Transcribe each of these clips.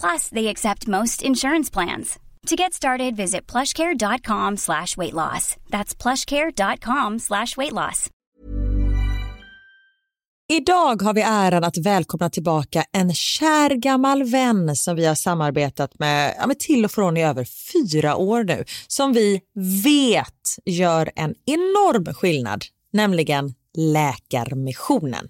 Plus, they accept most insurance plans. To get started, visit plushcare.com slash weight loss. That's plushcare.com slash weight loss. Idag har vi äran att välkomna tillbaka en kär gammal vän som vi har samarbetat med, ja, med till och från i över fyra år nu, som vi vet gör en enorm skillnad, nämligen Läkarmissionen.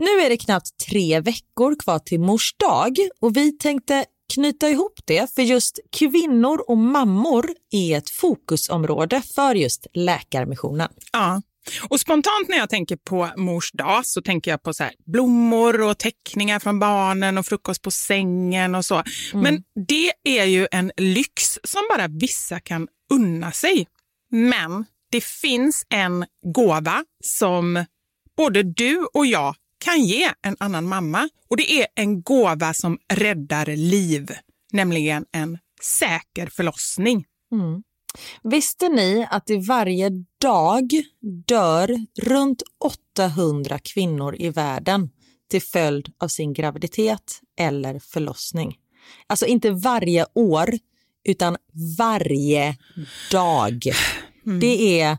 Nu är det knappt tre veckor kvar till mors dag och vi tänkte knyta ihop det för just kvinnor och mammor är ett fokusområde för just Läkarmissionen. Ja. Och spontant när jag tänker på mors dag så tänker jag på så här, blommor och teckningar från barnen och frukost på sängen och så. Men det är ju en lyx som bara vissa kan unna sig. Men det finns en gåva som både du och jag kan ge en annan mamma. Och det är en gåva som räddar liv, nämligen en säker förlossning. Visste ni att i varje dag dör runt 800 kvinnor i världen till följd av sin graviditet eller förlossning? Alltså inte varje år, utan varje dag. Det är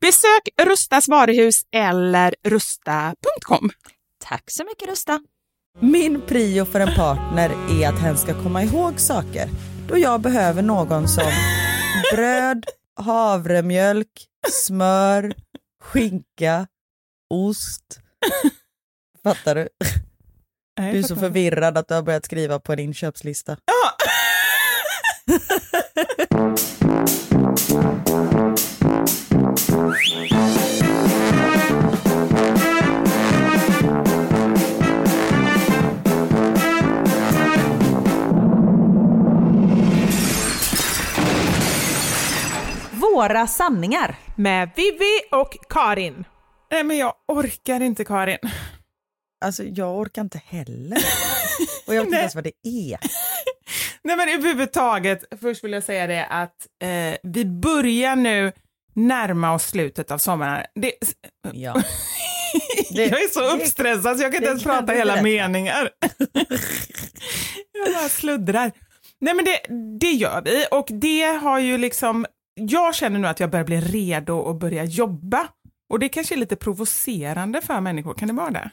Besök Rustas varuhus eller rusta.com. Tack så mycket Rusta. Min prio för en partner är att hen ska komma ihåg saker. Då jag behöver någon som bröd, havremjölk, smör, skinka, ost. Fattar du? Du är så förvirrad att du har börjat skriva på en inköpslista. Våra sanningar. Med Vivi och Karin. Nej, men jag orkar inte Karin. Alltså jag orkar inte heller. Och jag vet inte ens vad det är. Nej, men överhuvudtaget, först vill jag säga det att eh, vi börjar nu närma oss slutet av sommaren. Det, Ja. Det- jag är så uppstressad så jag kan inte ens prata hela berätta. meningar. jag bara sluddrar. Nej men det, det gör vi och det har ju liksom, jag känner nu att jag börjar bli redo att börja jobba. Och det kanske är lite provocerande för människor, kan det vara det?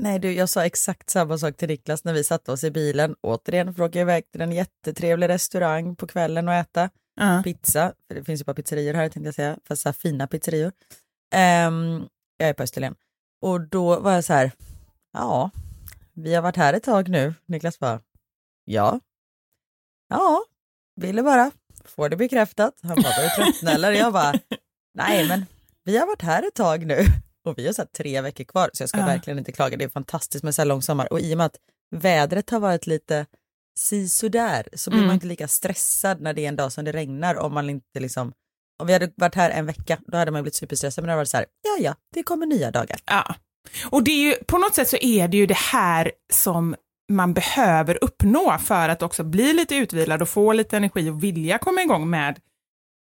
Nej du, jag sa exakt samma sak till Niklas när vi satte oss i bilen. Återigen för att åka iväg till en jättetrevlig restaurang på kvällen och äta Ja. pizza. För det finns ju bara pizzerior här tänkte jag säga, fast så här fina pizzerior. Ehm, jag är på Österlen. Och då var jag så här, ja, vi har varit här ett tag nu. Niklas bara, ja. Ja, ville bara få det bekräftat. Han bara, var du tröttna eller? Jag bara, nej men vi har varit här ett tag nu. Och vi har så tre veckor kvar så jag ska Ja. verkligen inte klaga. Det är fantastiskt med så här lång sommar och i och med att vädret har varit lite sisådär så blir Mm. man inte lika stressad när det är en dag som det regnar om man inte liksom om vi hade varit här en vecka då hade man blivit superstressad men det har varit så här, ja ja, det kommer nya dagar. Ja. Och det är ju, på något sätt så är det ju det här som man behöver uppnå för att också bli lite utvilad och få lite energi och vilja komma igång med,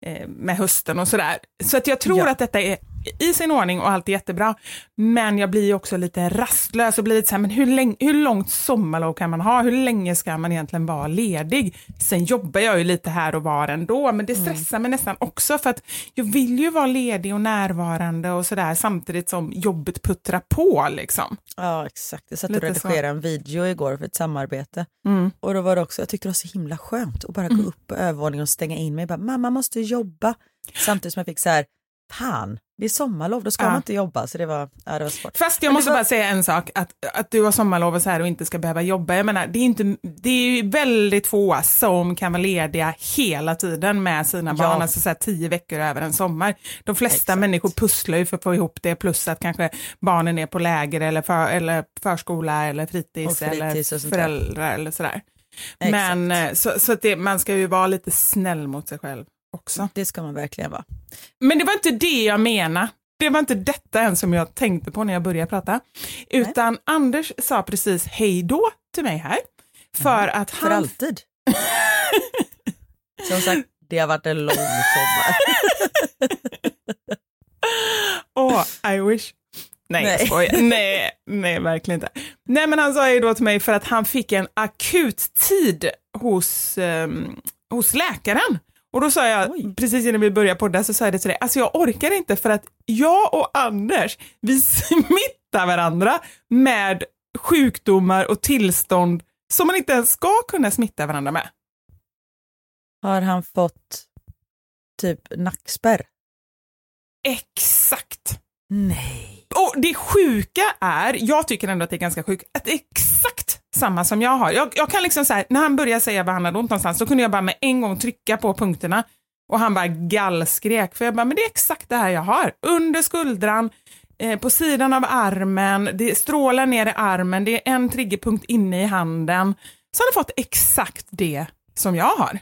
eh, med hösten och sådär. Så att jag tror Ja. att detta är i sin ordning och allt är jättebra. Men jag blir också lite rastlös och blir lite så här, men hur, länge, hur långt sommarlov kan man ha? Hur länge ska man egentligen vara ledig? Sen jobbar jag ju lite här och var ändå, men det stressar mig nästan också för att jag vill ju vara ledig och närvarande och sådär samtidigt som jobbet puttrar på liksom. Ja exakt, jag satt och redigerade en video igår för ett samarbete Mm. och då var det också, jag tyckte det var så himla skönt att bara gå upp på övervåningen och stänga in mig. Bara, Mamma måste jobba. Samtidigt som jag fick så här, fan Det är sommarlov, då ska Ja. man inte jobba så det var, ja, det var svårt. Fast jag måste var- bara säga en sak, att, att du har sommarlov och så här och inte ska behöva jobba. Jag menar, det är, inte, det är ju väldigt få som kan vara lediga hela tiden med sina Ja. barn, alltså så här tio veckor över en sommar. De flesta Exakt. människor pusslar ju för att få ihop det, plus att kanske barnen är på läger eller, för, eller förskola eller fritids, fritids eller föräldrar eller sådär. Men eh, så, så att det, man ska ju vara lite snäll mot sig själv också. Det ska man verkligen vara. Men det var inte det jag menade. Det var inte detta än som jag tänkte på när jag började prata. Utan Anders sa precis hej då till mig här. För att För han... alltid. Som sagt, det har varit en lång sommar. Åh, I wish. Nej, jag Nej. skojar. Nej, nej, verkligen inte. Nej, men han sa hej då till mig för att han fick en akut tid hos, ehm, hos läkaren. Och då sa jag, Oj. precis innan vi började podda, så sa jag det till dig, alltså jag orkar inte för att jag och Anders, vi smittar varandra med sjukdomar och tillstånd som man inte ens ska kunna smitta varandra med. Har han fått typ nackspärr? Exakt. Nej. Och det sjuka är, jag tycker ändå att det är ganska sjukt, att det är exakt samma som jag har. Jag, jag kan liksom så här, när han började säga vad han hade ont någonstans, så kunde jag bara med en gång trycka på punkterna och han bara gallskrek, för jag bara, men det är exakt det här jag har. Under skuldran, eh, på sidan av armen, det strålar ner i armen, det är en triggerpunkt inne i handen. Så har han fått exakt det som jag har.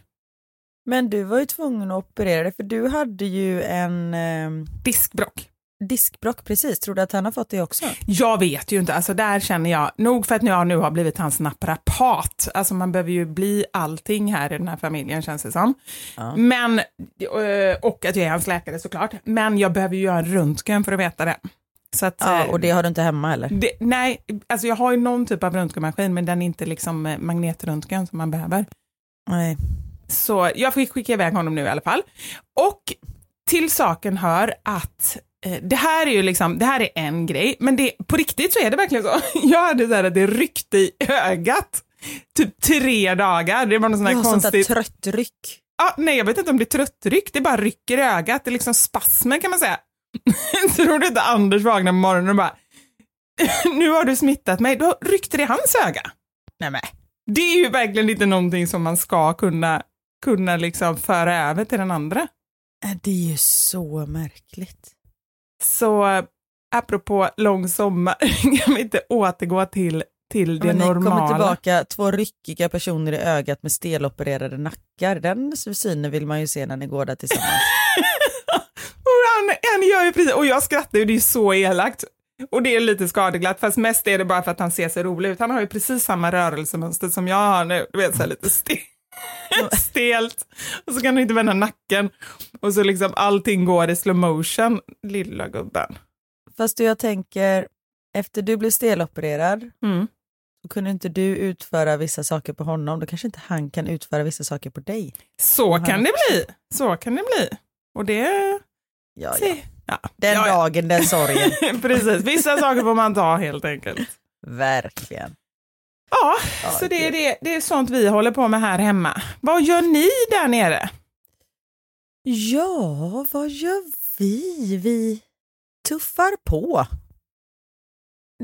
Men du var ju tvungen att operera dig för du hade ju en eh, Diskbrock. Diskbrock precis. Tror du att han har fått det också? Jag vet ju inte, alltså där känner jag, nog för att jag nu har blivit hans naprapat, alltså man behöver ju bli allting här i den här familjen känns det som. Ja. Men, eh, och att jag är hans läkare såklart, men jag behöver ju göra en röntgen för att veta det. Så att, Ja, eh, och det har du inte hemma eller? det, nej, alltså jag har ju någon typ av röntgenmaskin men den är inte liksom eh, magnetröntgen som man behöver. Nej. Så jag fick skicka iväg honom nu i alla fall. Och till saken hör att eh, det här är ju liksom, det här är en grej, men det, på riktigt så är det verkligen så. Jag hade så här att det ryckte i ögat, typ tre dagar. Det var Ja, sånt där konstigt... trött ryck. Ja, nej, jag vet inte om det är tröttryck, det bara rycker i ögat. Det är liksom spasmer kan man säga. Tror du inte Anders vaknar på morgonen och bara, nu har du smittat mig, då ryckte det i hans öga. Nej men. Det är ju verkligen inte någonting som man ska kunna, kunna liksom föra över till den andra. Äh, Det är ju så märkligt. Så apropå lång sommar, kan vi inte återgå till, till det ni normala? kommer tillbaka, två ryckiga personer i ögat med stelopererade nackar. Den synen vill man ju se när ni går där tillsammans. och han, han gör ju precis, och jag skrattar ju, det är så elakt. Och det är lite skadeglatt, fast mest är det bara för att han ser så rolig ut. Han har ju precis samma rörelsemönster som jag har nu, du vet så här lite ste stelt. Och så kan han inte vända nacken. Och så liksom allting går i slow motion, lilla gubben. Fast du, jag tänker, efter du blev stelopererad, Mm. så kunde inte du utföra vissa saker på honom, då kanske inte han kan utföra vissa saker på dig. Så Han- kan det bli. Så kan det bli. Och det... Ja, ja. Ja. Den ja. dagen, den sorgen. Precis, vissa saker får man ta helt enkelt. Verkligen. Ja, Ja, så det är, det- det, är sånt vi håller på med här hemma. Vad gör ni där nere? Ja, vad gör vi? Vi tuffar på.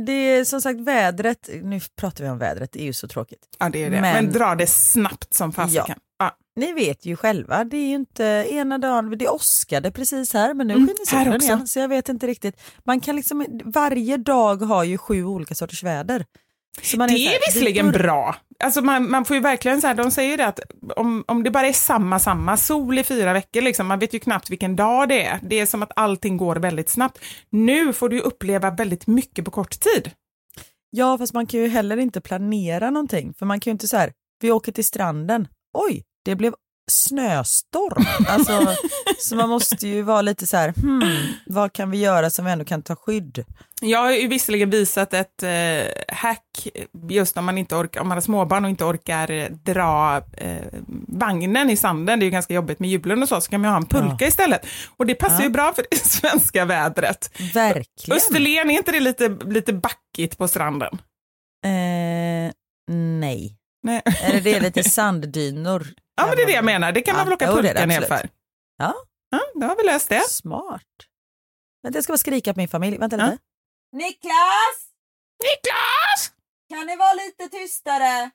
Det är som sagt vädret, nu pratar vi om vädret, det är ju så tråkigt. Ja, det är det. Men, Men- dra det snabbt som fasiken. Ja. Ni vet ju själva, det är ju inte ena dagen, det åskade precis här men nu Mm, skiner solen igen så jag vet inte riktigt. Man kan liksom, varje dag har ju sju olika sorters väder. Det är här, vi visserligen bör- bra. Alltså man, man får ju verkligen så här, de säger det att om, om det bara är samma, samma, sol i fyra veckor, liksom, man vet ju knappt vilken dag det är. Det är som att allting går väldigt snabbt. Nu får du uppleva väldigt mycket på kort tid. Ja fast man kan ju heller inte planera någonting för man kan ju inte så här, vi åker till stranden, oj det blev snöstorm. Alltså, så man måste ju vara lite så här, hmm, vad kan vi göra som vi ändå kan ta skydd? Jag har ju visserligen visat ett eh, hack just om man, inte orkar, om man har småbarn och inte orkar eh, dra eh, vagnen i sanden, det är ju ganska jobbigt med hjulen och så, så kan man ju ha en pulka Ja. istället. Och det passar Ja. ju bra för det svenska vädret. Verkligen. Österlen, är inte det lite, lite backigt på stranden? Eh, nej. Nej. Eller det är lite sanddynor. Ja, men det är det jag menar, det kan man Ja, väl åka pulka ner för. Ja, Ja, då har vi löst det. smart. Vänta, jag ska bara skrika på min familj. Vänta lite. Ja. Niklas! Niklas! Kan ni vara lite tystare?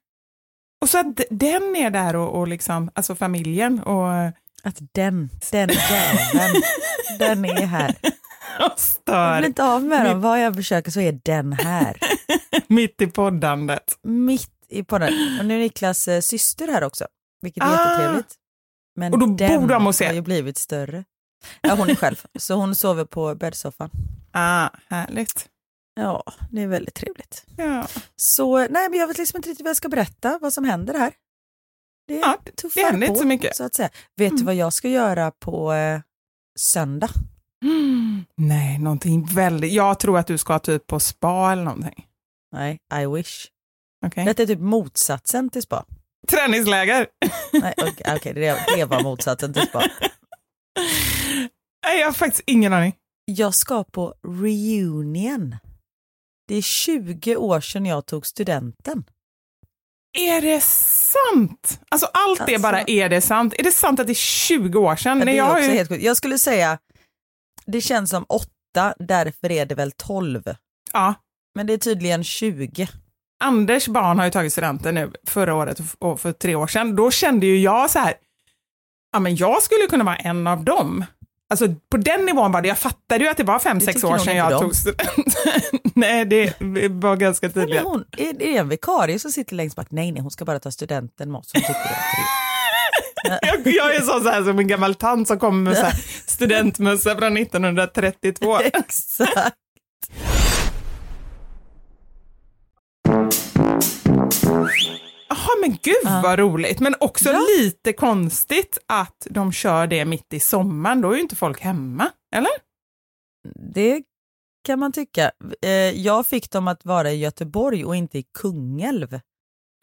Och så att den är där och, och liksom, alltså familjen och, Att den, den jäveln, den är här. och Jag stör blir inte av med dem. Vad jag försöker så är den här. mitt i poddandet. Mitt i podden. Och nu är Niklas eh, syster här också, vilket är Ah. jättetrevligt. Men Och då den borde se. har ju blivit större. Ja, hon är själv, så hon sover på bäddsoffan. Ah, härligt. Ja, det är väldigt trevligt. Ja. Så nej, men jag vet liksom inte riktigt vad jag ska berätta, vad som händer här. Det Ja, det- händer på, inte så mycket. Så att säga. Vet du Mm. vad jag ska göra på eh, söndag? Mm. Nej, någonting väldigt... Jag tror att du ska typ på spa eller någonting. Nej, I wish. Okej. Detta är typ motsatsen till spa. Träningsläger. Nej, okej, okej, det, det var motsatsen till spa. Nej, jag har faktiskt ingen aning. Jag ska på reunion. Det är 20 år sedan jag tog studenten. Är det sant? Alltså allt Alltså- bara är det sant? Är det sant att det är 20 år sedan? Ja, det jag är har också ju... helt sjukt. Jag skulle säga, det känns som åtta, därför är det väl 12. ja. Men det är tydligen 20. Anders barn har ju tagit studenten nu förra året och- för tre år sedan. Då kände ju jag så här, ja men jag skulle kunna vara en av dem. Alltså på den nivån var det, jag fattade ju att det var fem, Det sex år sedan jag de. tog studenten. nej, det var ganska tydligt. hon, är det en vikarie som sitter längst bak? Nej, nej, hon ska bara ta studenten med oss. Hon tycker. Jag, jag är så, så här som en gammal tant som kommer med så här studentmössa från 1932. Exakt. Jaha, men gud Ja. vad roligt. Men också Ja. lite konstigt att de kör det mitt i sommaren. Då är ju inte folk hemma, eller? Det kan man tycka. Eh, Jag fick dem att vara i Göteborg och inte i Kungälv.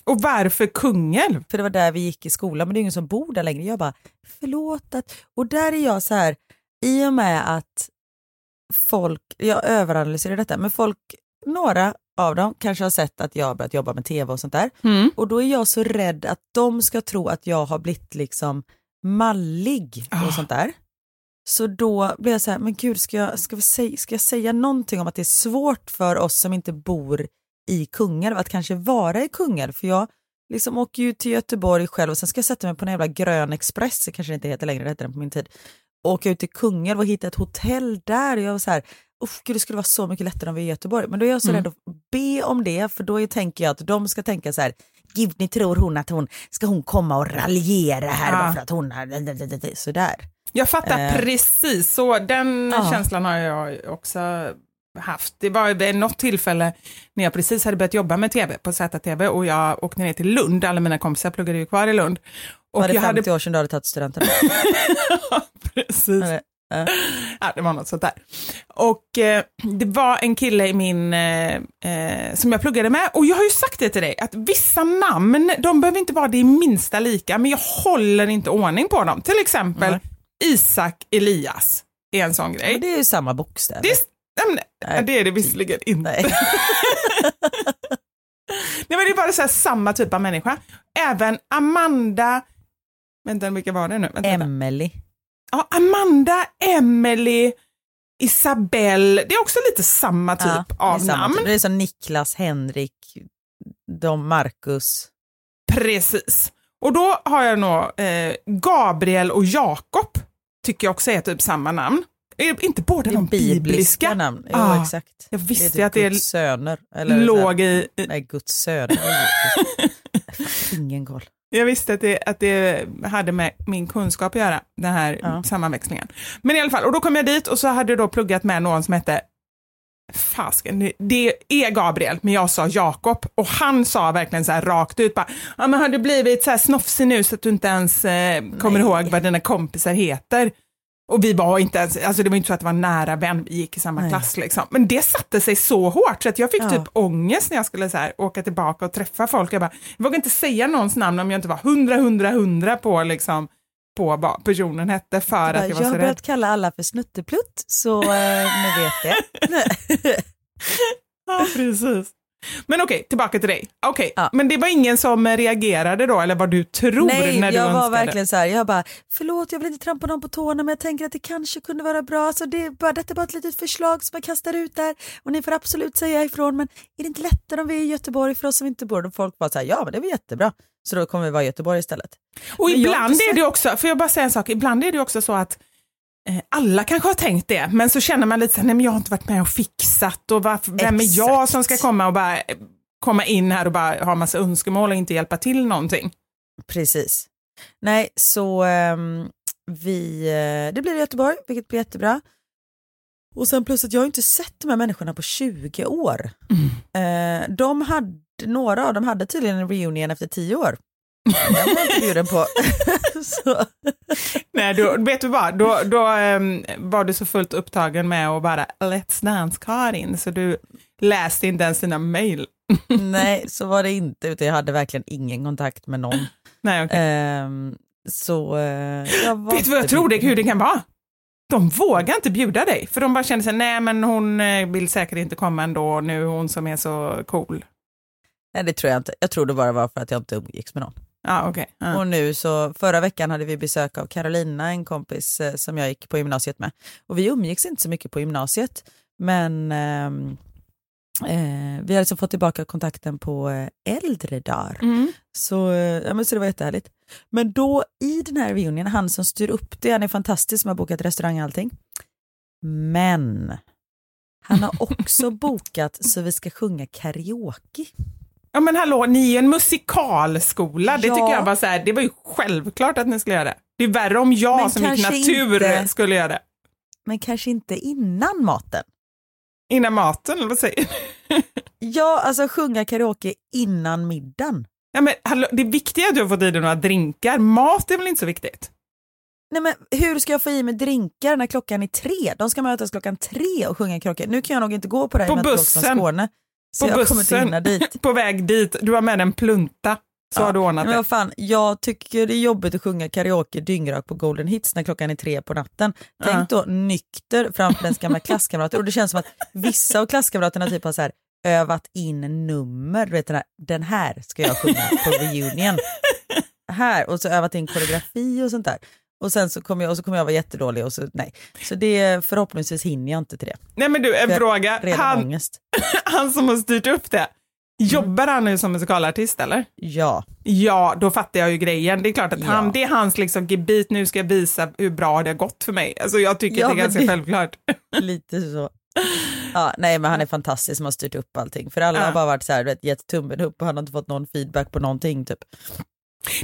Och varför Kungälv? För det var där vi gick i skolan, men det är ingen som bor där längre. Jag bara, förlåt att... Och där är jag så här, i och med att folk, jag överanalyserar detta, men folk, några av dem kanske har sett att jag har börjat jobba med tv och sånt där. Mm. Och då är jag så rädd att de ska tro att jag har blivit liksom mallig och Ah. sånt där. Så då blir jag så här, men gud, ska jag, ska, vi säga, ska jag säga någonting om att det är svårt för oss som inte bor i Kungälv att kanske vara i Kungälv? För jag liksom åker ju till Göteborg själv och sen ska jag sätta mig på en jävla grön express, det kanske det inte heter längre, det hette den på min tid. Åka ut till Kungälv och hitta ett hotell där och jag var så här, uff, gud, det skulle vara så mycket lättare om vi är i Göteborg. Men då är jag så Mm. rädd att be om det, för då tänker jag att de ska tänka så här, gud, ni tror hon att hon, ska hon komma och raljera här Ja. bara för att hon har, sådär. Jag fattar Eh. precis, så den Ja. känslan har jag också haft. Det var något tillfälle när jag precis hade börjat jobba med tv på ZTV och jag åkte ner till Lund, alla mina kompisar pluggade ju kvar i Lund. Och var det jag 50 hade... år sedan du hade tagit studenten? precis. Ja. Det var något sånt där. Och eh, det var en kille i min, eh, eh, som jag pluggade med, och jag har ju sagt det till dig, att vissa namn, de behöver inte vara det minsta lika, men jag håller inte ordning på dem. Till exempel Nej. Isak Elias är en sån grej. Men det är ju samma bokstäver. Det nej, Nej. det är det visserligen inte. Nej. Nej, men det är bara så här, samma typ av människa. Även Amanda, vänta vilka var det nu? Vänta, vänta. Ja, Amanda, Emily, Isabelle, det är också lite samma typ Ja, av det samma namn. typ. Det är som Niklas, Henrik, de Marcus. Precis. Och då har jag nog eh, Gabriel och Jakob, tycker jag också är typ samma namn. Är inte båda de bibliska, bibliska? namn. Jo, Ah, exakt. Jag Det är visste typ att det Guds söner. Eller låg i, Nej, Guds söner. Ingen koll. Jag visste att det, att det hade med min kunskap att göra, den här Ja. sammanväxlingen. Men i alla fall, och då kom jag dit och så hade jag då pluggat med någon som hette Fasken, det- är Gabriel, men jag sa Jakob och han sa verkligen så här rakt ut bara, ja men har du blivit så här snofsig nu så att du inte ens eh, kommer ihåg vad dina kompisar heter? Och vi var inte ens, alltså det var inte så att det var en nära vän, vi gick i samma Nej. klass liksom. Men det satte sig så hårt så att jag fick Ja. typ ångest när jag skulle så här, åka tillbaka och träffa folk. Jag, bara, jag vågade inte säga någons namn om jag inte var hundra, hundra, hundra på liksom på vad personen hette för Bara, att jag jag var har så börjat rädd. kalla alla för snutteplutt, så eh, ni vet det. Ja, precis. Men okej, tillbaka till dig. Okej, men det var ingen som reagerade då, eller vad du tror Nej, när du jag var önskade? verkligen så här, jag bara, förlåt jag vill inte trampa någon på tårna men jag tänker att det kanske kunde vara bra. Så det är bara, detta är bara ett litet förslag som jag kastar ut där och ni får absolut säga ifrån. Men är det inte lättare om vi är i Göteborg för oss som inte bor? Och folk bara så här, ja men det väl jättebra. Så då kommer vi vara i Göteborg istället. Och Men ibland är det också, får jag bara säga en sak, ibland är det också så att alla kanske har tänkt det, men så känner man lite så här, nej men jag har inte varit med och fixat och varför, vem är jag som ska komma och bara eh, komma in här och bara ha massa önskemål och inte hjälpa till någonting. Precis. Nej, så ehm, vi, eh, det blir i Göteborg, vilket blir jättebra. Och sen plus att jag har inte sett de här människorna på 20 år. Eh, de hade, några av dem hade tydligen en reunion efter 10 år. Den var jag inte bjuden på. Nej, då, vet du vad, då, då ehm, var du så fullt upptagen med att bara Let's Dance Karin, så du läste inte ens dina mail. Nej, så var det inte, utan jag hade verkligen ingen kontakt med någon. Nej, okay. Ehm, så eh, jag var Vet du vad jag tror det, hur det kan vara? De vågar inte bjuda dig, för de bara känner sig, nej men hon eh, vill säkert inte komma ändå, nu hon som är så cool. Nej, det tror jag inte. Jag tror det bara var för att jag inte umgicks med någon. Ja, okej. Ja. Och nu så, förra veckan hade vi besök av Carolina, en kompis eh, som jag gick på gymnasiet med. Och vi umgicks inte så mycket på gymnasiet, men ehm, eh, vi har liksom fått tillbaka kontakten på eh, äldre dagar. Mm. Så, eh, ja, men så det var jättehärligt. Men då i den här reunionen, han som styr upp det, han är fantastisk som har bokat restaurang och allting. Men han har också bokat så vi ska sjunga karaoke. Ja men hallå, ni är en musikalskola. Det Ja. tycker jag var så här, det var ju självklart att ni skulle göra det. Det är värre om jag Men som gick natur inte- skulle göra det. Men kanske inte innan maten. Innan maten, eller vad säger du? Ja, alltså sjunga karaoke innan middagen. Ja, men hallå, det viktiga är att du har fått i dig några drinkar. Mat är väl inte så viktigt? Nej men hur ska jag få i mig drinkar när klockan är tre? De ska mötas klockan tre och sjunga karaoke. Nu kan jag nog inte gå på det här På med bussen. Skåne. Så På jag kommer inte bussen, hinna dit. på väg dit, du har med en plunta. Så har du ordnat Men vad fan, jag tycker det är jobbigt att sjunga karaoke dyngrak på Golden Hits när klockan är tre på natten. Tänk då nykter framför ens gamla klasskamrater och det känns som att vissa av klasskamraterna typ har så här övat in nummer, du vet den här, den här ska jag sjunga på reunion. här, och så övat in koreografi och sånt där. Och sen så kommer jag, och så kommer jag vara jättedålig och så nej. Så det förhoppningsvis hinner jag inte till det. Nej men du, en Jag fråga. Han, han som har styrt upp det, jobbar han nu som musikalartist eller? Ja. Ja, då fattar jag ju grejen. Det är klart att Ja. han, det är hans liksom gebit, nu ska jag visa hur bra det har gått för mig. Alltså jag tycker Ja, det är ganska det- självklart. Lite så. Ja, nej men han är fantastisk som har styrt upp allting. För alla Ja. har bara varit så här, du vet, gett tummen upp och han har inte fått någon feedback på någonting typ.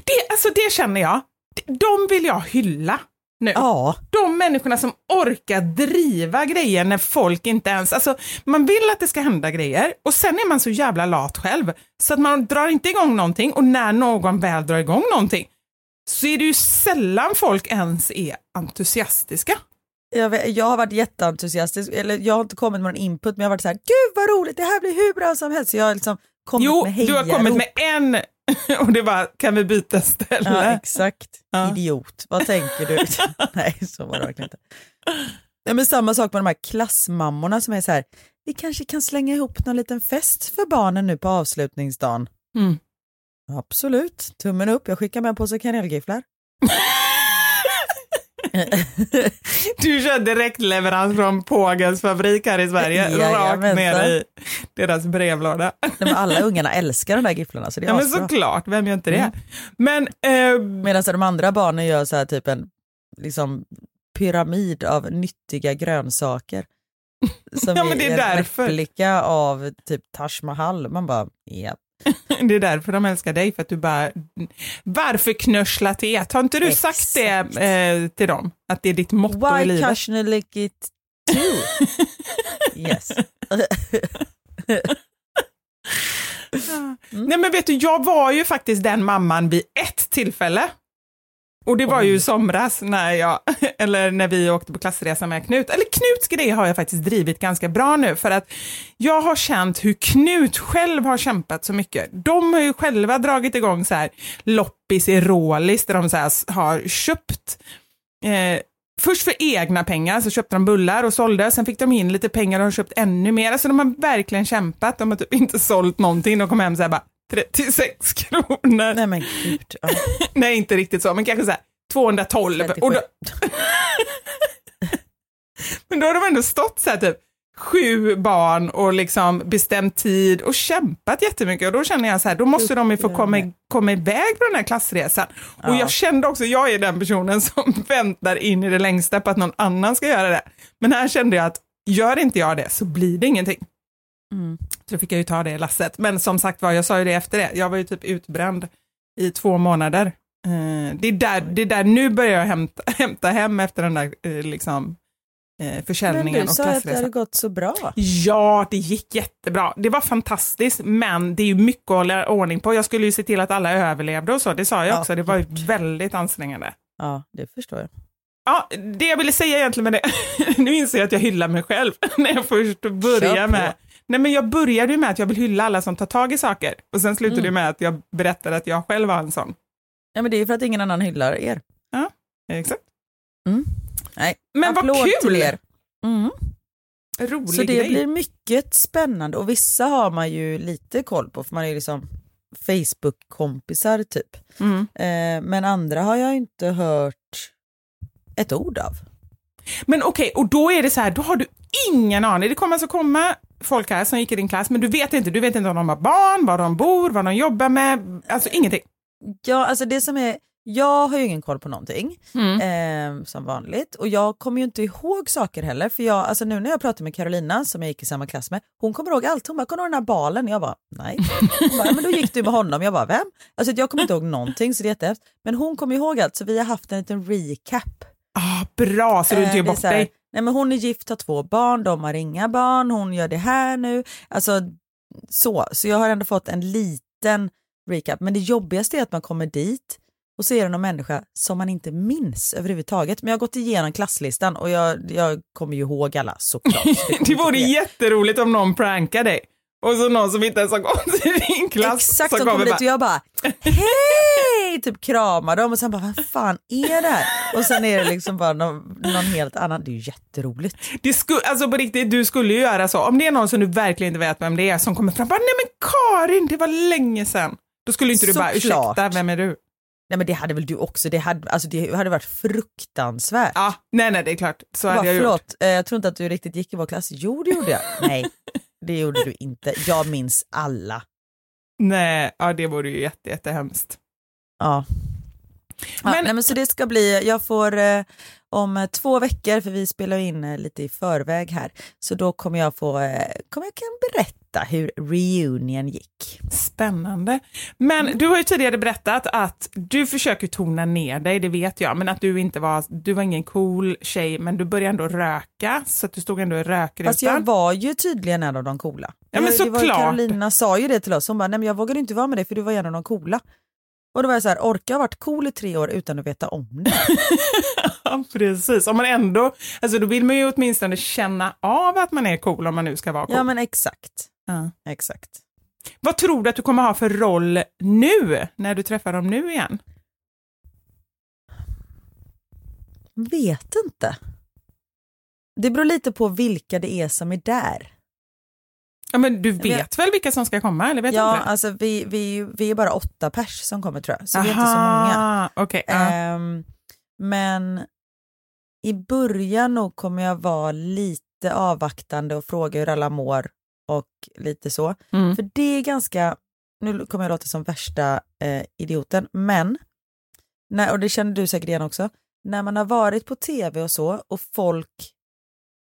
Det, alltså det känner jag, de vill jag hylla nu. Ja. De människorna som orkar driva grejer när folk inte ens, alltså man vill att det ska hända grejer och sen är man så jävla lat själv så att man drar inte igång någonting och när någon väl drar igång någonting så är det ju sällan folk ens är entusiastiska. Jag, vet, jag har varit jätteentusiastisk, eller jag har inte kommit med någon input men jag har varit så här, gud vad roligt, det här blir hur bra som helst. Så jag har liksom kommit Jo, med du har hejarop. kommit med en och det var kan vi byta ställe? Ja, exakt. Ja. Idiot. Vad tänker du? Nej, så var det verkligen inte. Nej, men samma sak med de här klassmammorna som är så här, vi kanske kan slänga ihop någon liten fest för barnen nu på avslutningsdagen. Mm. Absolut, tummen upp, jag skickar med en påse kanelgifflar. Du kör direktleverans från Pågens fabrik här i Sverige, rakt Jajamensan. ner i deras brevlåda. Nej, men alla ungarna älskar de där gifflarna så det är Ja men såklart, vem gör inte det? Mm. Men eh, Medan de andra barnen gör så här typ en liksom, pyramid av nyttiga grönsaker. Som Ja, men det är en därför. replika av typ Taj Mahal. Man bara, ja. det är därför de älskar dig, för att du bara, varför knörsla teet? Har inte du sagt det eh, till dem? Att det är ditt motto i Why livet? can't lick it too? yes. Nej men vet du, jag var ju faktiskt den mamman vid ett tillfälle. Och det var ju i somras när jag, eller när vi åkte på klassresa med Knut. Eller Knuts grej har jag faktiskt drivit ganska bra nu för att jag har känt hur Knut själv har kämpat så mycket. De har ju själva dragit igång så här loppis i Rålis där de så här har köpt eh, först för egna pengar så köpte de bullar och sålde, sen fick de in lite pengar och har köpt ännu mer. Alltså de har verkligen kämpat, de har typ inte sålt någonting, de kom hem så här bara 36 kronor. Nej men gud. Ja. Nej inte riktigt så, men kanske så här 212. Och då, men då har de ändå stått så här typ sju barn och liksom bestämt tid och kämpat jättemycket och då känner jag så här, då måste de ju få komma, komma iväg på den här klassresan. Och Ja. jag kände också, jag är den personen som väntar in i det längsta på att någon annan ska göra det. Men här kände jag att gör inte jag det så blir det ingenting. Mm. Så då fick jag ju ta det lasset. Men som sagt var, jag sa ju det efter det, jag var ju typ utbränd i två månader. Eh, det, är där, det är där nu börjar jag hämta, hämta hem efter den där eh, liksom, eh, Men försäljningen du och sa att det hade gått så bra. Ja, det gick jättebra. Det var fantastiskt, men det är ju mycket att hålla ordning på. Jag skulle ju se till att alla överlevde och så, det sa jag Ja, också. Det var ju väldigt ansträngande. Ja, det förstår jag. Ja, det jag ville säga egentligen med det, nu inser jag att jag hyllar mig själv när jag först Kör börjar på. med Nej men jag började ju med att jag vill hylla alla som tar tag i saker och sen slutade Mm. det med att jag berättade att jag själv var en sån. Ja, men det är ju för att ingen annan hyllar er. Exakt. Nej, Men vad applåd kul! till er. Mm. Rolig Så det grej. blir mycket spännande och vissa har man ju lite koll på för man är ju liksom Facebook-kompisar typ. Mm. Eh, men andra har jag inte hört ett ord av. Men okej, och då är det så här, då har du ingen aning. Det kommer alltså komma folk här som gick i din klass, men du vet inte. Du vet inte om de har barn, var de bor, vad de jobbar med, alltså ingenting. Ja, alltså det som är, jag har ju ingen koll på någonting eh, som vanligt och jag kommer ju inte ihåg saker heller för jag, alltså nu när jag pratar med Carolina som jag gick i samma klass med, hon kommer ihåg allt. Hon bara, kommer du ihåg den här balen? Jag bara, nej. Hon bara, men då gick du med honom. Jag bara, vem? Alltså jag kommer inte ihåg någonting så det är jättehemskt. Men hon kommer ihåg allt så vi har haft en liten recap. Ah, bra, så du inte Eh, gör det är bort dig. Nej men hon är gift, har två barn, de har inga barn, hon gör det här nu. Alltså så, så jag har ändå fått en liten recap. Men det jobbigaste är att man kommer dit och så är det någon människa som man inte minns överhuvudtaget. Men jag har gått igenom klasslistan och jag, jag kommer ju ihåg alla såklart. Det vore jätteroligt om någon prankar dig. Och så någon som inte ens har gått i din klass. Exakt, som kommer dit bara, och jag bara hej, typ kramar dem och sen bara vad fan är det här? Och sen är det liksom bara någon, någon helt annan, det är ju jätteroligt. det sku, alltså på riktigt, du skulle ju göra så. Om det är någon som du verkligen inte vet vem det är som kommer fram bara, nej men Karin, det var länge sedan. Då skulle inte du bara, Såklart. ursäkta, vem är du? Nej men det hade väl du också, det hade, alltså det hade varit fruktansvärt. Ja, nej nej det är klart. Så Bara, hade jag gjort. förlåt, eh, jag tror inte att du riktigt gick i vår klass. Jo det gjorde jag. Nej, det gjorde du inte. Jag minns alla. Nej, ja det vore ju jätte, jättehemskt. Ja. Ja, Men- nej, men så det ska bli, jag får eh, om eh, två veckor, för vi spelar in eh, lite i förväg här, så då kommer jag få, eh, kommer jag kan berätta hur reunion gick. Spännande. Men du har ju tidigare berättat att du försöker tona ner dig, det vet jag, men att du inte var, du var ingen cool tjej, men du började ändå röka, så att du stod ändå i rökrutan. Fast jag var ju tydligen en av de coola. Ja, men såklart. Carolina sa ju det till oss, hon bara, nej men jag vågade inte vara med dig för du var en av de coola. Och då var jag så här, orkar jag ha varit cool i tre år utan att veta om det? Ja, precis. Om man ändå, alltså då vill man ju åtminstone känna av att man är cool om man nu ska vara cool. Ja men exakt. Ja. Exakt. Vad tror du att du kommer ha för roll nu, när du träffar dem nu igen? Vet inte. Det beror lite på vilka det är som är där. Ja, men du vet vet- väl vilka som ska komma, eller vet ja, inte? alltså vi, vi, vi är bara åtta pers som kommer tror jag, så vi är inte så många. Aha, okej. ja. Ehm, men i början nog kommer jag vara lite avvaktande och fråga hur alla mår och lite så. Mm. För det är ganska, nu kommer jag låta som värsta eh, idioten, men, när, och det känner du säkert igen också, när man har varit på tv och så och folk,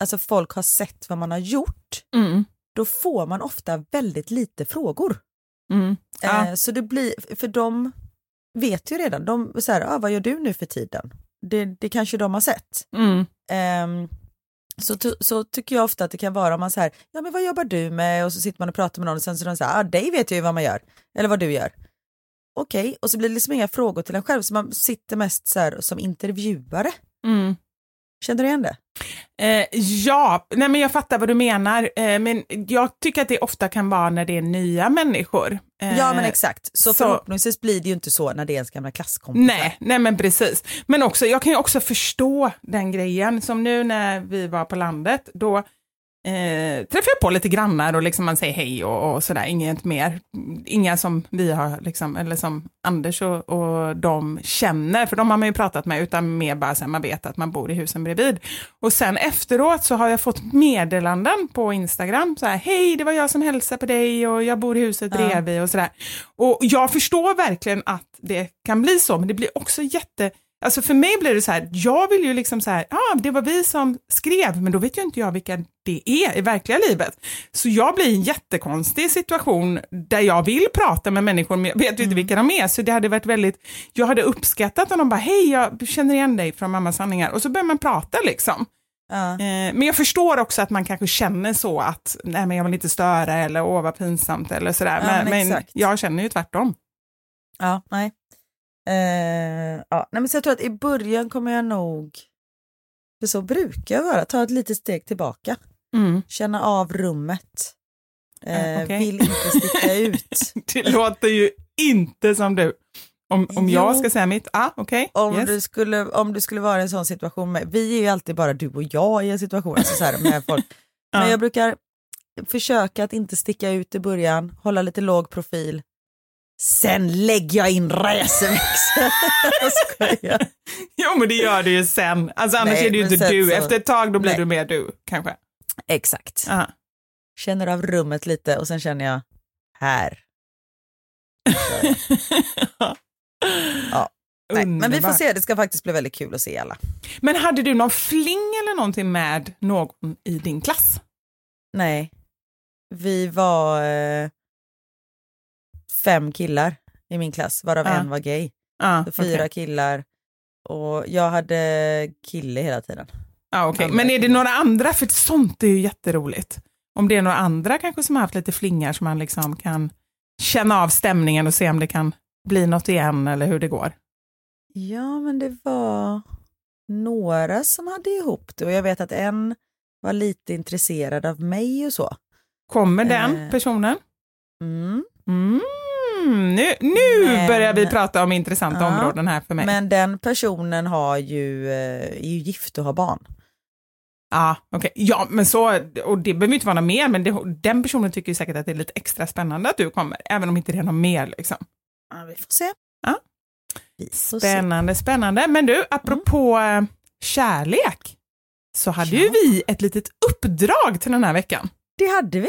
alltså folk har sett vad man har gjort, Mm. då får man ofta väldigt lite frågor. Mm. Ja. Eh, så det blir, för de vet ju redan, de så här, ah, vad gör du nu för tiden? Det, det kanske de har sett. Mm. Ehm, så, så tycker jag ofta att det kan vara om man så här, ja men vad jobbar du med? Och så sitter man och pratar med någon och sen så de så här, ah, dig vet jag ju vad man gör, eller vad du gör. Okej, och så blir det liksom inga frågor till en själv, så man sitter mest så här som intervjuare. Mm. Känner du igen det? Eh, ja, nej men jag fattar vad du menar. Eh, men jag tycker att det ofta kan vara när det är nya människor. Eh, ja men exakt, så, så- förhoppningsvis blir det ju inte så när det är ens gamla klasskompisar. Nej, nej men precis. Men också, jag kan ju också förstå den grejen. Som nu när vi var på landet, då eh, träffade jag på lite grannar och liksom man säger hej och, och sådär, inget mer. Inga som vi har, liksom, eller som Anders och, och de känner, för de har man ju pratat med, utan mer bara så här, man vet att man bor i husen bredvid. Och sen efteråt så har jag fått meddelanden på Instagram, så här, hej det var jag som hälsade på dig och jag bor i huset Ja. bredvid och sådär. Och jag förstår verkligen att det kan bli så, men det blir också jätte Alltså för mig blir det så här, jag vill ju liksom så här, ja ah, det var vi som skrev, men då vet ju inte jag vilka det är i verkliga livet. Så jag blir i en jättekonstig situation där jag vill prata med människor, men jag vet ju inte vilka de är, så det hade varit väldigt, jag hade uppskattat om de bara, hej jag känner igen dig från Mammas sanningar, och så börjar man prata liksom. Eh, Men jag förstår också att man kanske känner så att, nej men jag vill inte störa eller åh vad pinsamt eller sådär, Ja, men, men jag känner ju tvärtom. Ja, nej. Eh, ja. nej men så jag tror att i början kommer jag nog, för så brukar jag vara, ta ett litet steg tillbaka. Mm. Känna av rummet. Eh, okej. Vill inte sticka ut. Det låter ju inte som du. Om, om jag ska säga mitt, ah, okej. Om, yes. du skulle, om du skulle vara i en sån situation, med, vi är ju alltid bara du och jag i en situation, alltså så här, med folk. men Ja. jag brukar försöka att inte sticka ut i början, hålla lite låg profil. Sen lägger jag in racerväxeln. Jag. Jo men det gör du ju sen. Alltså annars Nej, är det ju inte du. så- Efter ett tag då blir Nej. du mer du kanske. Exakt. Ja. Känner av rummet lite och sen känner jag här. Ja. Nej, men vi får se, det ska faktiskt bli väldigt kul att se alla. Men hade du någon fling eller någonting med någon i din klass? Nej, vi var eh, fem killar i min klass, varav en var gay. Så fyra okej. killar och jag hade kille hela tiden. Okej. andra Men är det några andra? För sånt är ju jätteroligt. Om det är några andra kanske som har haft lite flingar som man liksom kan känna av stämningen och se om det kan bli något igen eller hur det går. Ja, men det var några som hade ihop det och jag vet att en var lite intresserad av mig och så. Kommer den Eh. personen? Mm. Mm, nu nu Men- börjar vi prata om intressanta Ja, områden här för mig. Men den personen har ju, eh, är ju gift och har barn. Ja, okej. Ja, men så, och det behöver inte vara något mer, men det, den personen tycker ju säkert att det är lite extra spännande att du kommer, även om inte det är något mer. Liksom. Ja, vi får se. Ja. Vi får se. Spännande, spännande. Men du, apropå eh, kärlek, så hade ju Ja. vi ett litet uppdrag till den här veckan. Det hade vi.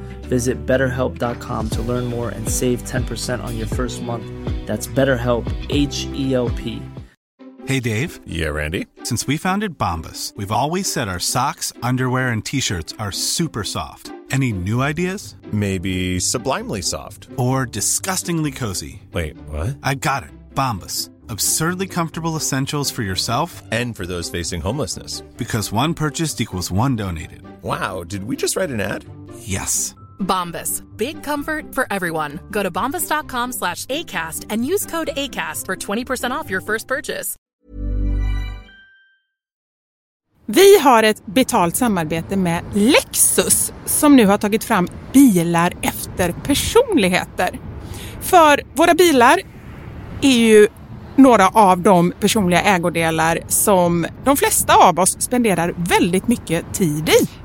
Visit betterhelp.com to learn more and save 10% on your first month. That's BetterHelp, H E L P. Hey, Dave. Yeah, Randy. Since we founded Bombus, we've always said our socks, underwear, and t shirts are super soft. Any new ideas? Maybe sublimely soft. Or disgustingly cozy? Wait, what? I got it. Bombus. Absurdly comfortable essentials for yourself And for those facing homelessness. because one purchased equals one donated. Wow, did we just write an ad? Yes. Bombas. Big comfort for everyone. Go to bombas.com slash ACAST and use code ACAST for 20% off your first purchase. Vi har ett betalt samarbete med Lexus som nu har tagit fram bilar efter personligheter. För våra bilar är ju några av de personliga ägodelar som de flesta av oss spenderar väldigt mycket tid i.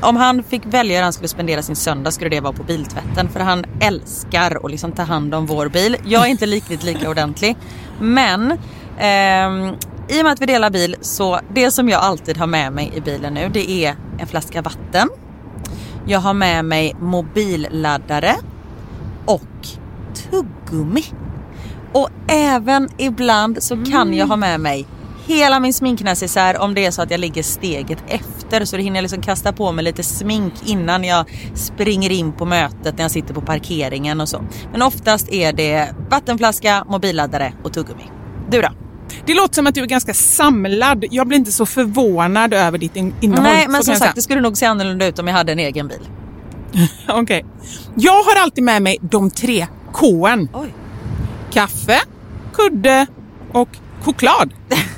om han fick välja hur han skulle spendera sin söndag skulle det vara på biltvätten för han älskar att liksom ta hand om vår bil. Jag är inte riktigt lika ordentlig men ehm, i och med att vi delar bil så det som jag alltid har med mig i bilen nu det är en flaska vatten. Jag har med mig mobilladdare och tuggummi. Och även ibland så kan jag ha med mig hela min sminknecessär om det är så att jag ligger steget efter så då hinner jag liksom kasta på mig lite smink innan jag springer in på mötet när jag sitter på parkeringen och så. Men oftast är det vattenflaska, mobilladdare och tuggummi. Du då? Det låter som att du är ganska samlad. Jag blir inte så förvånad över ditt in- innehåll. Nej men som sagt det skulle nog se annorlunda ut om jag hade en egen bil. Okej. Jag har alltid med mig de tre. Oj. Kaffe, kudde och choklad.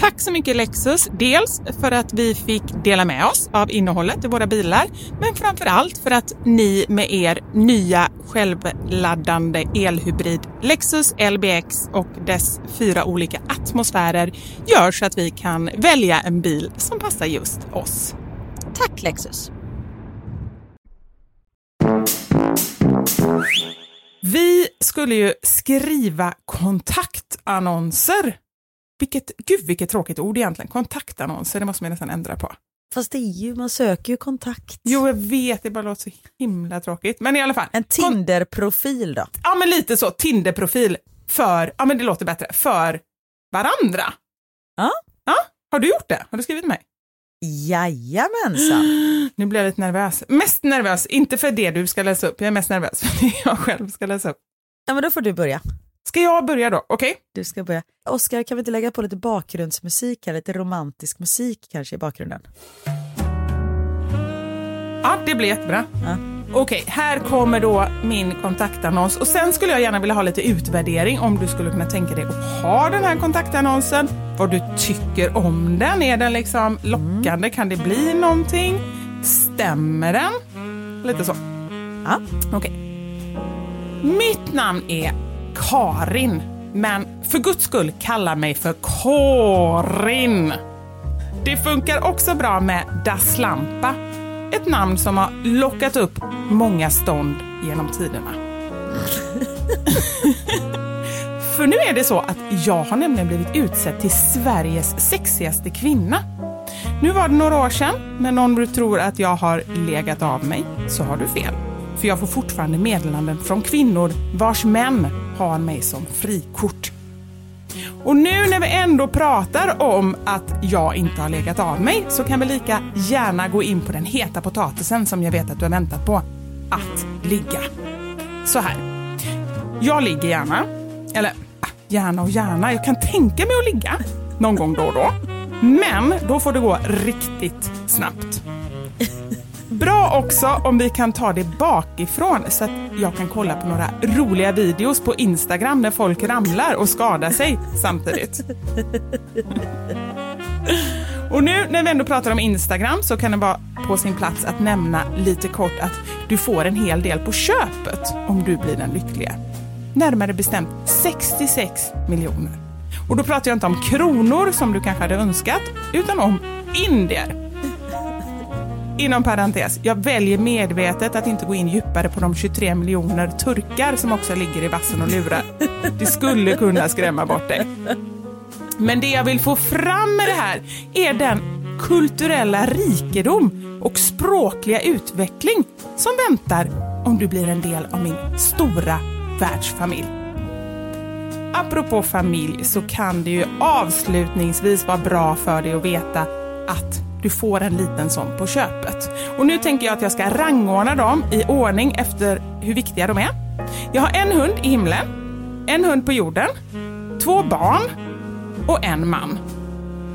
Tack så mycket Lexus, dels för att vi fick dela med oss av innehållet i våra bilar, men framför allt för att ni med er nya självladdande elhybrid Lexus LBX och dess fyra olika atmosfärer gör så att vi kan välja en bil som passar just oss. Tack Lexus! Vi skulle ju skriva kontaktannonser. Vilket, gud vilket tråkigt ord egentligen. Kontaktannonser, det måste man nästan ändra på. Fast det är ju, man söker ju kontakt. Jo, jag vet, det bara låter så himla tråkigt. Men i alla fall. En Tinder-profil då? Ja, men lite så. Tinder-profil för, ja men det låter bättre, för varandra. Ja. Ja, har du gjort det? Har du skrivit mig? Jajamensan. Nu blir jag lite nervös. Mest nervös, inte för det du ska läsa upp, jag är mest nervös för det jag själv ska läsa upp. Ja men då får du börja. Ska jag börja då? Okej? Okay? Du ska börja. Oskar, kan vi inte lägga på lite bakgrundsmusik här, lite romantisk musik kanske i bakgrunden? Ja, det blir jättebra. Ja. Okej, här kommer då min kontaktannons och sen skulle jag gärna vilja ha lite utvärdering om du skulle kunna tänka dig att ha den här kontaktannonsen. Vad du tycker om den. Är den liksom lockande? Mm. Kan det bli någonting? Stämmer den? Lite så. Ja. Okej. Mitt namn är Karin, men för guds skull kalla mig för Karin. Det funkar också bra med Dasslampa ett namn som har lockat upp många stånd genom tiderna. För nu är det så att jag har nämligen blivit utsedd till Sveriges sexigaste kvinna. Nu var det några år sedan, men om du tror att jag har legat av mig så har du fel. För jag får fortfarande meddelanden från kvinnor vars män har mig som frikort. Och nu när vi ändå pratar om att jag inte har legat av mig så kan vi lika gärna gå in på den heta potatisen som jag vet att du har väntat på. Att ligga. Så här. Jag ligger gärna. Eller ah, gärna och gärna. Jag kan tänka mig att ligga någon gång då och då. Men då får det gå riktigt snabbt. Bra också om vi kan ta det bakifrån så att jag kan kolla på några roliga videos på Instagram när folk ramlar och skadar sig samtidigt. Och nu när vi ändå pratar om Instagram så kan det vara på sin plats att nämna lite kort att du får en hel del på köpet om du blir den lyckliga. Närmare bestämt 66 miljoner. Och då pratar jag inte om kronor som du kanske hade önskat, utan om indier inom parentes, jag väljer medvetet att inte gå in djupare på de 23 miljoner turkar som också ligger i vassen och lurar. Det skulle kunna skrämma bort dig. Men det jag vill få fram med det här är den kulturella rikedom och språkliga utveckling som väntar om du blir en del av min stora världsfamilj. Apropå familj så kan det ju avslutningsvis vara bra för dig att veta att du får en liten sån på köpet. Och nu tänker jag att jag ska rangordna dem i ordning efter hur viktiga de är. Jag har en hund i himlen, en hund på jorden, två barn och en man.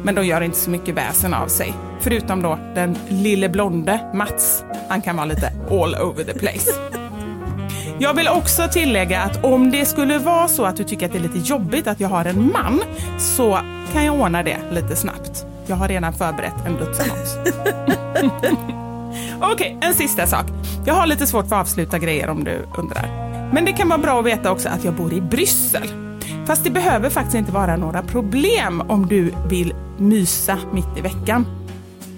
Men de gör inte så mycket väsen av sig. Förutom då den lille blonde Mats. Han kan vara lite all over the place. Jag vill också tillägga att om det skulle vara så att du tycker att det är lite jobbigt att jag har en man så kan jag ordna det lite snabbt. Jag har redan förberett en dödsannons. Okej, okay, en sista sak. Jag har lite svårt för att avsluta grejer om du undrar. Men det kan vara bra att veta också att jag bor i Bryssel. Fast det behöver faktiskt inte vara några problem om du vill mysa mitt i veckan.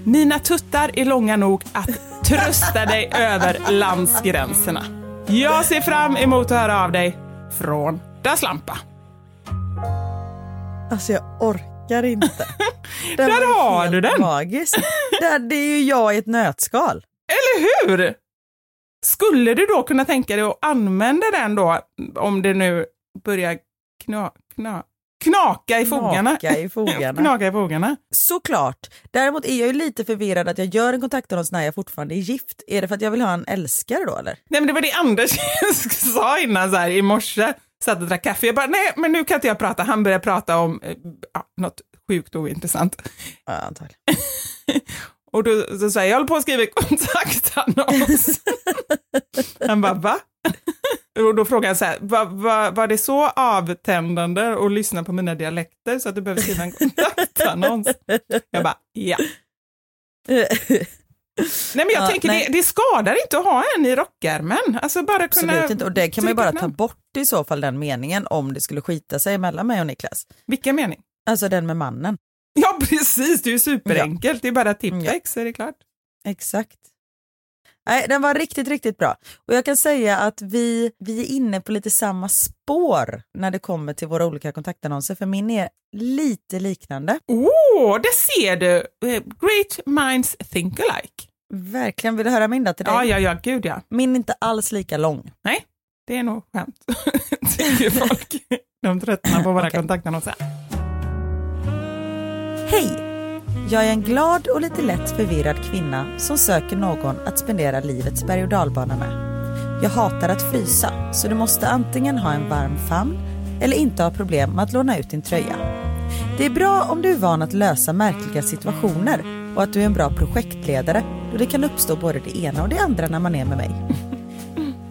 Mina tuttar är långa nog att trösta dig över landsgränserna. Jag ser fram emot att höra av dig från Daslampa. Alltså jag orkar inte. Där har du den! Magisk. Det är ju jag i ett nötskal. Eller hur? Skulle du då kunna tänka dig att använda den då, om det nu börjar kna, kna, knaka i fogarna? Knaka i fogarna. knaka i fogarna. Såklart. Däremot är jag ju lite förvirrad att jag gör en kontaktannons när jag fortfarande är gift. Är det för att jag vill ha en älskare då eller? Nej men det var det Anders sa innan så här i morse. Satt och drack kaffe. Jag bara, nej men nu kan inte jag prata. Han började prata om eh, ja, något sjukt ointressant. Ja, antagligen. och då så säger jag, jag håller på att skriva kontaktannons. Han bara, va? Och då frågar jag så här, var, var, var det så avtändande att lyssna på mina dialekter så att du behöver skriva en kontaktannons? Jag bara, ja. Nej men jag ja, tänker det, det, skadar inte att ha en i rockärmen. Alltså bara kunna Absolut inte, och det kan man ju bara ta bort i så fall den meningen om det skulle skita sig mellan mig och Niklas. Vilken mening? Alltså den med mannen. Ja precis, det är ju superenkelt. Ja. Det är bara tippex ja. är det klart. Exakt. Nej, den var riktigt, riktigt bra. Och jag kan säga att vi, vi är inne på lite samma spår när det kommer till våra olika kontaktannonser, för min är lite liknande. Åh, oh, det ser du! Eh, great minds think alike. Verkligen. Vill du höra min då till dig? Ja, ja, ja, gud ja. Min är inte alls lika lång. Nej, det är nog skönt, tycker folk. De tröttnar på våra okay. kontaktannonser. Hej! Jag är en glad och lite lätt förvirrad kvinna som söker någon att spendera livets berg och dalbana med. Jag hatar att frysa, så du måste antingen ha en varm famn eller inte ha problem med att låna ut din tröja. Det är bra om du är van att lösa märkliga situationer och att du är en bra projektledare då det kan uppstå både det ena och det andra när man är med mig.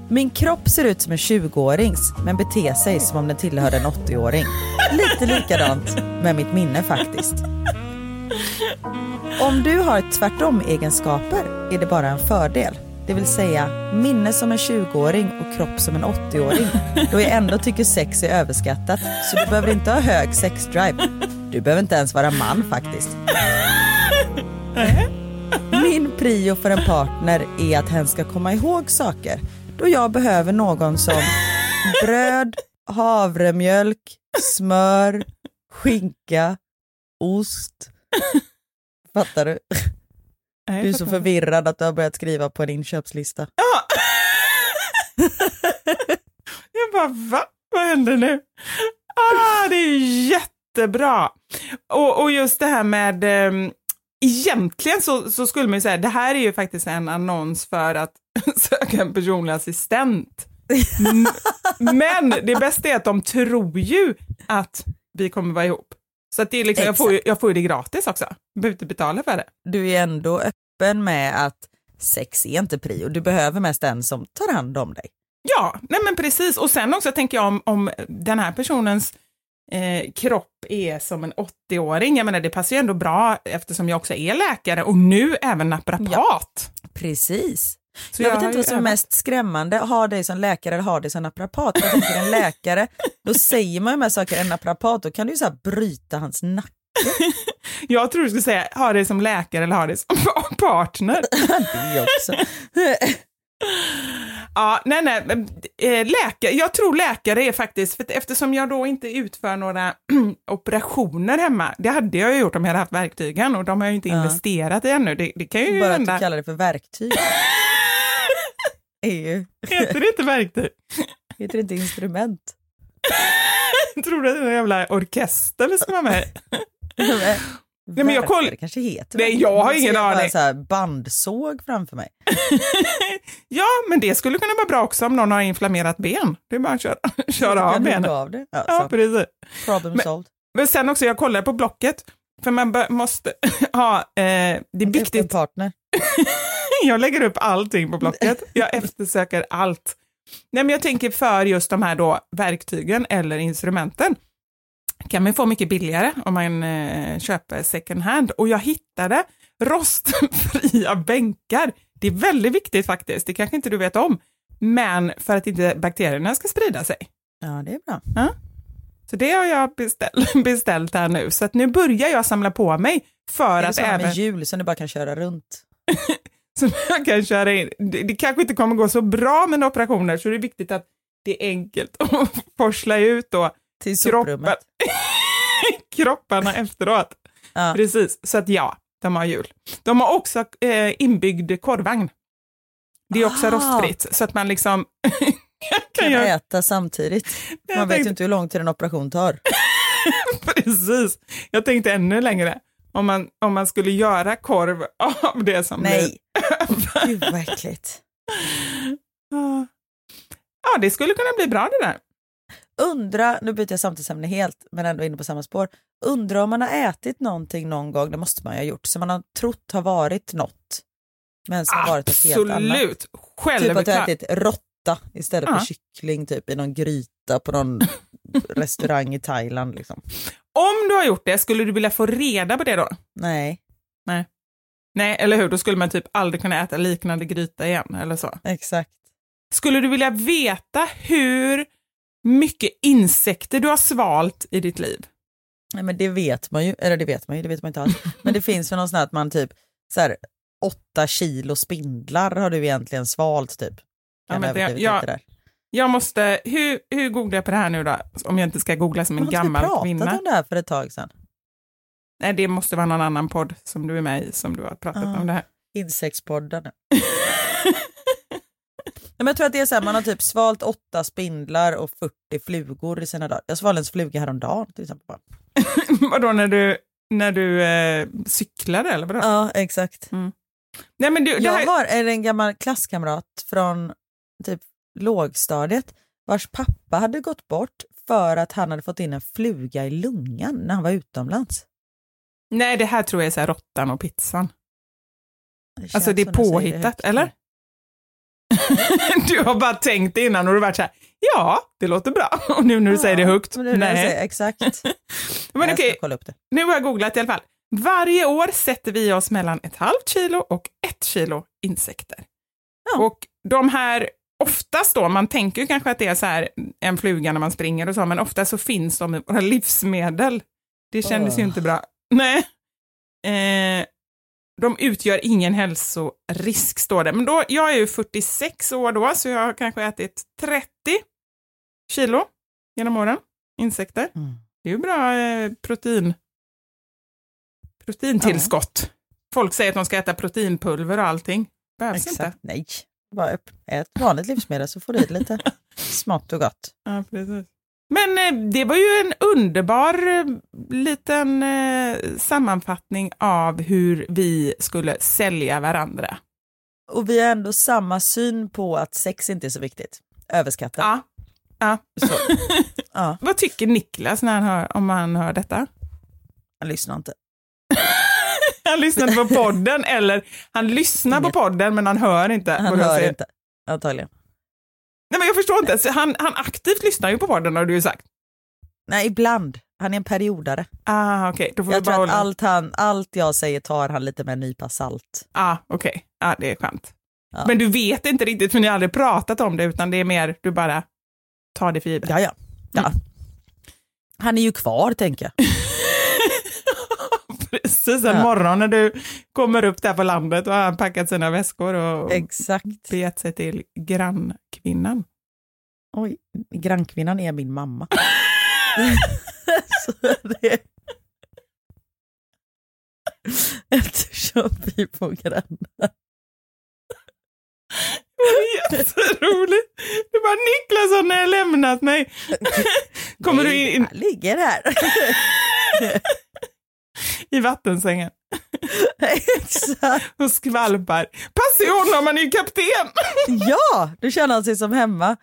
Min kropp ser ut som en 20-årings men beter sig som om den tillhör en 80-åring. Lite likadant med mitt minne faktiskt. Om du har tvärtom-egenskaper är det bara en fördel. Det vill säga minne som en 20-åring och kropp som en 80-åring. Då jag ändå tycker sex är överskattat så du behöver inte ha hög sexdrive. Du behöver inte ens vara man faktiskt. Prio för en partner är att hen ska komma ihåg saker då jag behöver någon som bröd, havremjölk, smör, skinka, ost. Fattar du? Nej, Du är så förvirrad att du har börjat skriva på en inköpslista. Ja. jag bara, va? Vad händer nu? Ah, det är jättebra. Och, och just det här med, um, egentligen så, så skulle man ju säga, det här är ju faktiskt en annons för att söka en personlig assistent. Men det bästa är att de tror ju att vi kommer vara ihop. Så att det är liksom, jag, får ju, jag får ju det gratis också. Jag behöver inte betala för det. Du är ändå öppen med att sex är inte prio. Du behöver mest en som tar hand om dig. Ja, nej men precis. Och sen också tänker jag om, om den här personens eh, kropp är som en 80-åring. Jag menar, det passar ju ändå bra eftersom jag också är läkare och nu även naprapat. Precis. Så jag, jag vet inte vad som är mest skrämmande, ha dig som läkare eller ha dig som naprapat. Jag tänker en läkare, då säger man ju med saker, en naprapat, då kan du ju så här bryta hans nacke. Jag tror du skulle säga ha det som läkare eller ha det som partner. det också. Ja, nej, nej, eh, läkare, jag tror läkare är faktiskt, för att eftersom jag då inte utför några operationer hemma, det hade jag ju gjort om jag hade haft verktygen och de har jag ju inte Ja. investerat i ännu. Det, det kan ju Bara att hända. du kallar det för verktyg. ju, Heter det inte verktyg? heter det inte instrument? tror du att det är en jävla orkester vi ska vara med? Nej, men jag koll- Det kanske heter Nej, jag har ingen aning. Så här bandsåg framför mig. Ja, men det skulle kunna vara bra också om någon har inflammerat ben. Det är bara att köra, köra av benen. av det. Ja, Ja, precis. Problem Men- solved. Men sen också, jag kollar på Blocket, för man måste ha, eh, det är En viktigt, partner. jag lägger upp allting på Blocket, jag eftersöker allt. Nej, men jag tänker för just de här då verktygen eller instrumenten kan man få mycket billigare om man eh, köper second hand. Och jag hittade rostfria bänkar. Det är väldigt viktigt faktiskt, det kanske inte du vet om. Men för att inte bakterierna ska sprida sig. Ja, det är bra. Så det har jag beställt, beställt här nu. Så att nu börjar jag samla på mig för Är det att sådana även med hjul som du bara kan köra runt? så jag kan köra in. Det, det kanske inte kommer gå så bra med operationer så det är viktigt att det är enkelt att forsla ut då Till kroppen, soprummet? kropparna efteråt. Ja. Precis, så att ja, de har hjul. De har också eh, inbyggd korvvagn. Det är också Ah. rostfritt så att man liksom kan Kan äta samtidigt. Jag Man vet ju tänkte- inte hur lång tid en operation tar. Precis. Jag tänkte ännu längre. Om man, om man skulle göra korv av det som Nej. blir- Gud vad äckligt. Ja, det skulle kunna bli bra det där. Undra, nu byter jag samtalsämne helt men ändå inne på samma spår. Undra om man har ätit någonting någon gång, det måste man ju ha gjort, som man har trott har varit något. Men som har varit något helt annat. Absolut. Typ att du har ätit råtta istället Ja. för kyckling typ i någon gryta på någon restaurang i Thailand. Liksom. Om du har gjort det, skulle du vilja få reda på det då? Nej, Nej. Nej, eller hur? Då skulle man typ aldrig kunna äta liknande gryta igen, eller så. exakt. Skulle du vilja veta hur mycket insekter du har svalt i ditt liv? Nej, men det vet man ju, eller det vet man ju, det vet man inte alls. Men det finns väl någon sån här att man typ så här, åtta kilo spindlar har du egentligen svalt typ. Kan men det- överdrivet ja, lite där. Jag måste, hur, hur googlar jag på det här nu då? Om jag inte ska googla som en Har inte vi gammal kvinna. om det här för ett tag sedan? Nej, det måste vara någon annan podd som du är med i som du har pratat Ja. om det här. Insektspodden. Nej, men jag tror att det är så här, man har typ svalt åtta spindlar och 40 flugor i sina dagar. Jag svalde en fluga häromdagen till exempel. Bara. Vadå när du när du eh, cyklade eller vadå? Ja, exakt. Nej, men du, det Jag här, har en gammal klasskamrat från typ lågstadiet vars pappa hade gått bort för att han hade fått in en fluga i lungan när han var utomlands. nej, det här tror jag är så här råttan och pizzan. känns Alltså det är påhittat, högt. eller? du har bara tänkt det innan och du har varit så här, ja, det låter bra. Och nu när du säger det högt, Men det nej. säger, exakt. Men okej, nu har jag googlat i alla fall. Varje år sätter vi oss mellan ett halvt kilo och ett kilo insekter. Och de här, oftast då, man tänker ju kanske att det är så här en fluga när man springer och så, men ofta så finns de i våra livsmedel. Det kändes ju Åh. inte bra. Nej. Eh, de utgör ingen hälsorisk, står det. Men då, jag är ju 46 år då, så jag har kanske ätit 30 kilo genom åren, insekter. Mm. Det är ju bra eh, protein, proteintillskott. Folk säger att de ska äta proteinpulver och allting. Behövs inte. Exakt. Nej, bara ät vanligt livsmedel så får du i lite smått och gott. Ja, precis. Men eh, det var ju en underbar eh, liten eh, sammanfattning av hur vi skulle sälja varandra. Och vi har ändå samma syn på att sex inte är så viktigt. Överskattat. Ja. ja. Ja, Vad tycker Niklas när han hör, om han hör detta? jag lyssnar inte. Han lyssnar inte på podden eller han lyssnar på podden men han hör inte. Han hör inte, antagligen. Nej men jag förstår inte, Så han, han aktivt lyssnar ju på podden har du ju sagt. Nej, ibland. Han är en periodare. Ah, okej, då får Jag bara tror att hålla. allt, han, allt jag säger tar han lite med en nypa salt. Ah, okej, ah, det är skönt. Ja. Men du vet inte riktigt för ni har aldrig pratat om det utan det är mer du bara tar det för givet. Ja, ja. ja. Han är ju kvar, tänker jag. Precis, en Ja. morgon när du kommer upp där på landet och har packat sina väskor och Exakt. begett sig till grannkvinnan. Oj, grannkvinnan är min mamma. det... Eftersom vi bor grannar. Jätteroligt! Du bara, Niklas har när lämnat mig. Kommer du Nej, in Han ligger här. i vattensängen Exakt. och skvalpar. Passa i honom, han är kapten! Ja, då känner han sig som hemma.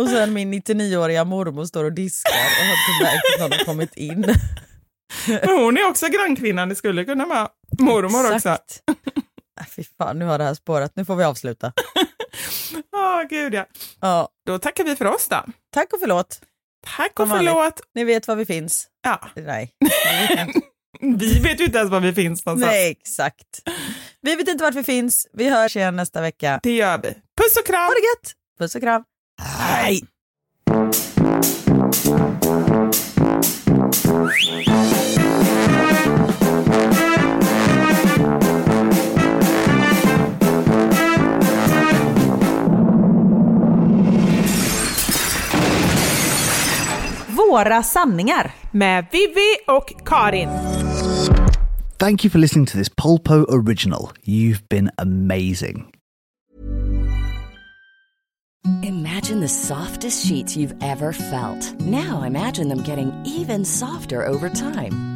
Och sen min 99-åriga mormor står och diskar och har inte märkt att någon har kommit in. Men hon är också grannkvinnan, det skulle kunna vara mormor också. Exakt. Äh, Fy fan, nu har det här spårat. Nu får vi avsluta. Ja, gud ja. Ja, Då tackar vi för oss då. tack och förlåt. Tack och Som vanligt. förlåt. Ni vet var vi finns. Ja. Nej. Vi vet ju inte ens var vi finns någonstans. Nej, exakt. Vi vet inte vart vi finns. Vi hörs igen nästa vecka. Det gör vi. Puss och kram! Ha det gött! Puss och kram. Hej! Våra sanningar. Med Vivi och Karin. Thank you for listening to this Polpo original. You've been amazing. Imagine the softest sheets you've ever felt. Now imagine them getting even softer over time.